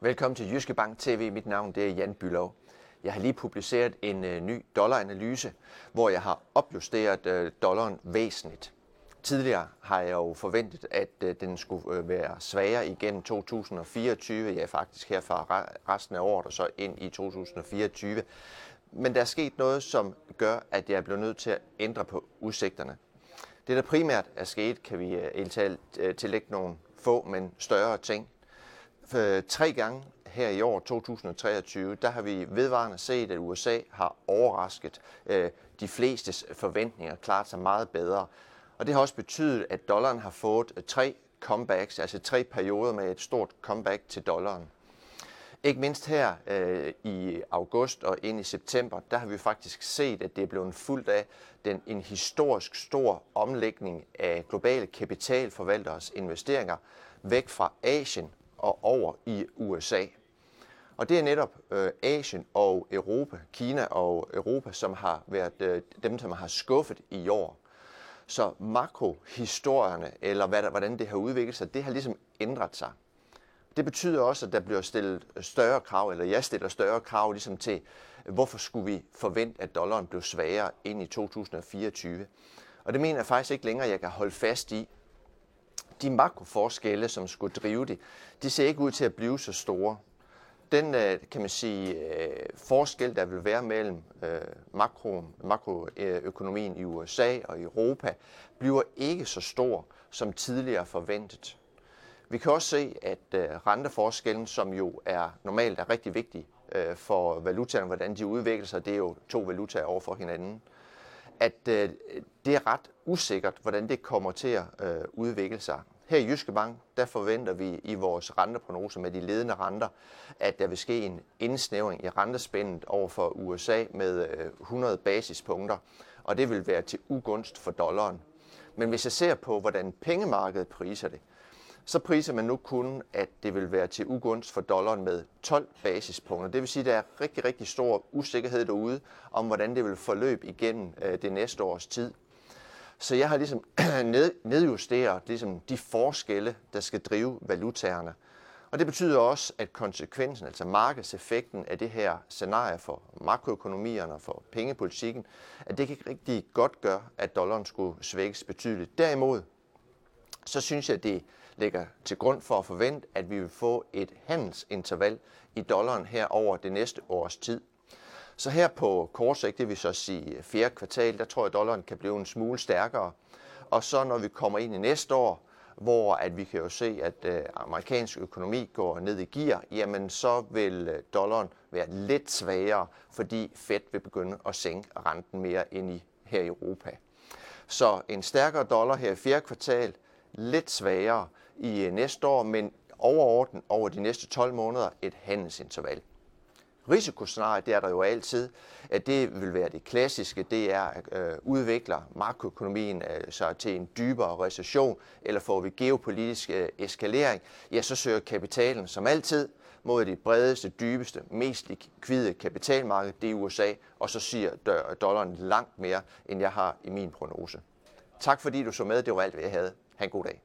Velkommen til Jyske Bank TV. Mit navn det er Jan Bylov. Jeg har lige publiceret en øh, ny dollaranalyse, hvor jeg har opjusteret øh, dollaren væsentligt. Tidligere har jeg jo forventet, at øh, den skulle øh, være svagere igennem 2024, ja faktisk her fra resten af året og så ind i 2024. Men der er sket noget, som gør, at jeg er blevet nødt til at ændre på udsigterne. Det, der primært er sket, kan vi øh, øh tillægge nogle få, men større ting. For tre gange her i år, 2023, der har vi vedvarende set, at USA har overrasket øh, de flestes forventninger, klart sig meget bedre. Og det har også betydet, at dollaren har fået øh, tre comebacks, altså tre perioder med et stort comeback til dollaren. Ikke mindst her øh, i august og ind i september, der har vi faktisk set, at det er blevet fuldt af den, en historisk stor omlægning af globale kapitalforvalteres investeringer væk fra Asien og over i USA. Og det er netop øh, Asien og Europa, Kina og Europa, som har været øh, dem, som har skuffet i år. Så makrohistorierne, eller hvad der, hvordan det har udviklet sig, det har ligesom ændret sig. Det betyder også, at der bliver stillet større krav, eller jeg stiller større krav ligesom til, hvorfor skulle vi forvente, at dollaren blev svagere ind i 2024. Og det mener jeg faktisk ikke længere, at jeg kan holde fast i. De makroforskelle, som skulle drive det, de ser ikke ud til at blive så store. Den, øh, kan man sige, øh, forskel, der vil være mellem øh, makro, makroøkonomien i USA og Europa, bliver ikke så stor som tidligere forventet. Vi kan også se, at renteforskellen, som jo er normalt er rigtig vigtig for valutaerne, hvordan de udvikler sig, det er jo to valutaer over for hinanden, at øh, det er ret usikkert, hvordan det kommer til at øh, udvikle sig. Her i Jyske Bank, der forventer vi i vores renteprognose med de ledende renter, at der vil ske en indsnævring i rentespændet over for USA med øh, 100 basispunkter, og det vil være til ugunst for dollaren. Men hvis jeg ser på, hvordan pengemarkedet priser det, så priser man nu kun, at det vil være til ugunst for dollaren med 12 basispunkter. Det vil sige, at der er rigtig, rigtig stor usikkerhed derude om, hvordan det vil forløbe igennem øh, det næste års tid. Så jeg har ligesom nedjusteret ligesom de forskelle, der skal drive valutaerne. Og det betyder også, at konsekvensen, altså markedseffekten af det her scenarie for makroøkonomierne og for pengepolitikken, at det kan rigtig godt gøre, at dollaren skulle svækkes betydeligt. Derimod, så synes jeg, det ligger til grund for at forvente, at vi vil få et handelsinterval i dollaren her over det næste års tid. Så her på kort sigt, det vil så sige fjerde kvartal, der tror jeg, at dollaren kan blive en smule stærkere. Og så når vi kommer ind i næste år, hvor at vi kan jo se, at øh, amerikansk økonomi går ned i gear, jamen så vil øh, dollaren være lidt svagere, fordi Fed vil begynde at sænke renten mere ind i her i Europa. Så en stærkere dollar her i fjerde kvartal, lidt svagere i øh, næste år, men overordnet over de næste 12 måneder et handelsinterval. Risikoscenariet, det er der jo altid, at det vil være det klassiske, det er at øh, udvikler makroøkonomien øh, sig til en dybere recession, eller får vi geopolitisk øh, eskalering, ja, så søger kapitalen som altid mod det bredeste, dybeste, mest likvide kapitalmarked, det er USA, og så siger dollaren langt mere, end jeg har i min prognose. Tak fordi du så med, det var alt, hvad jeg havde. Ha' en god dag.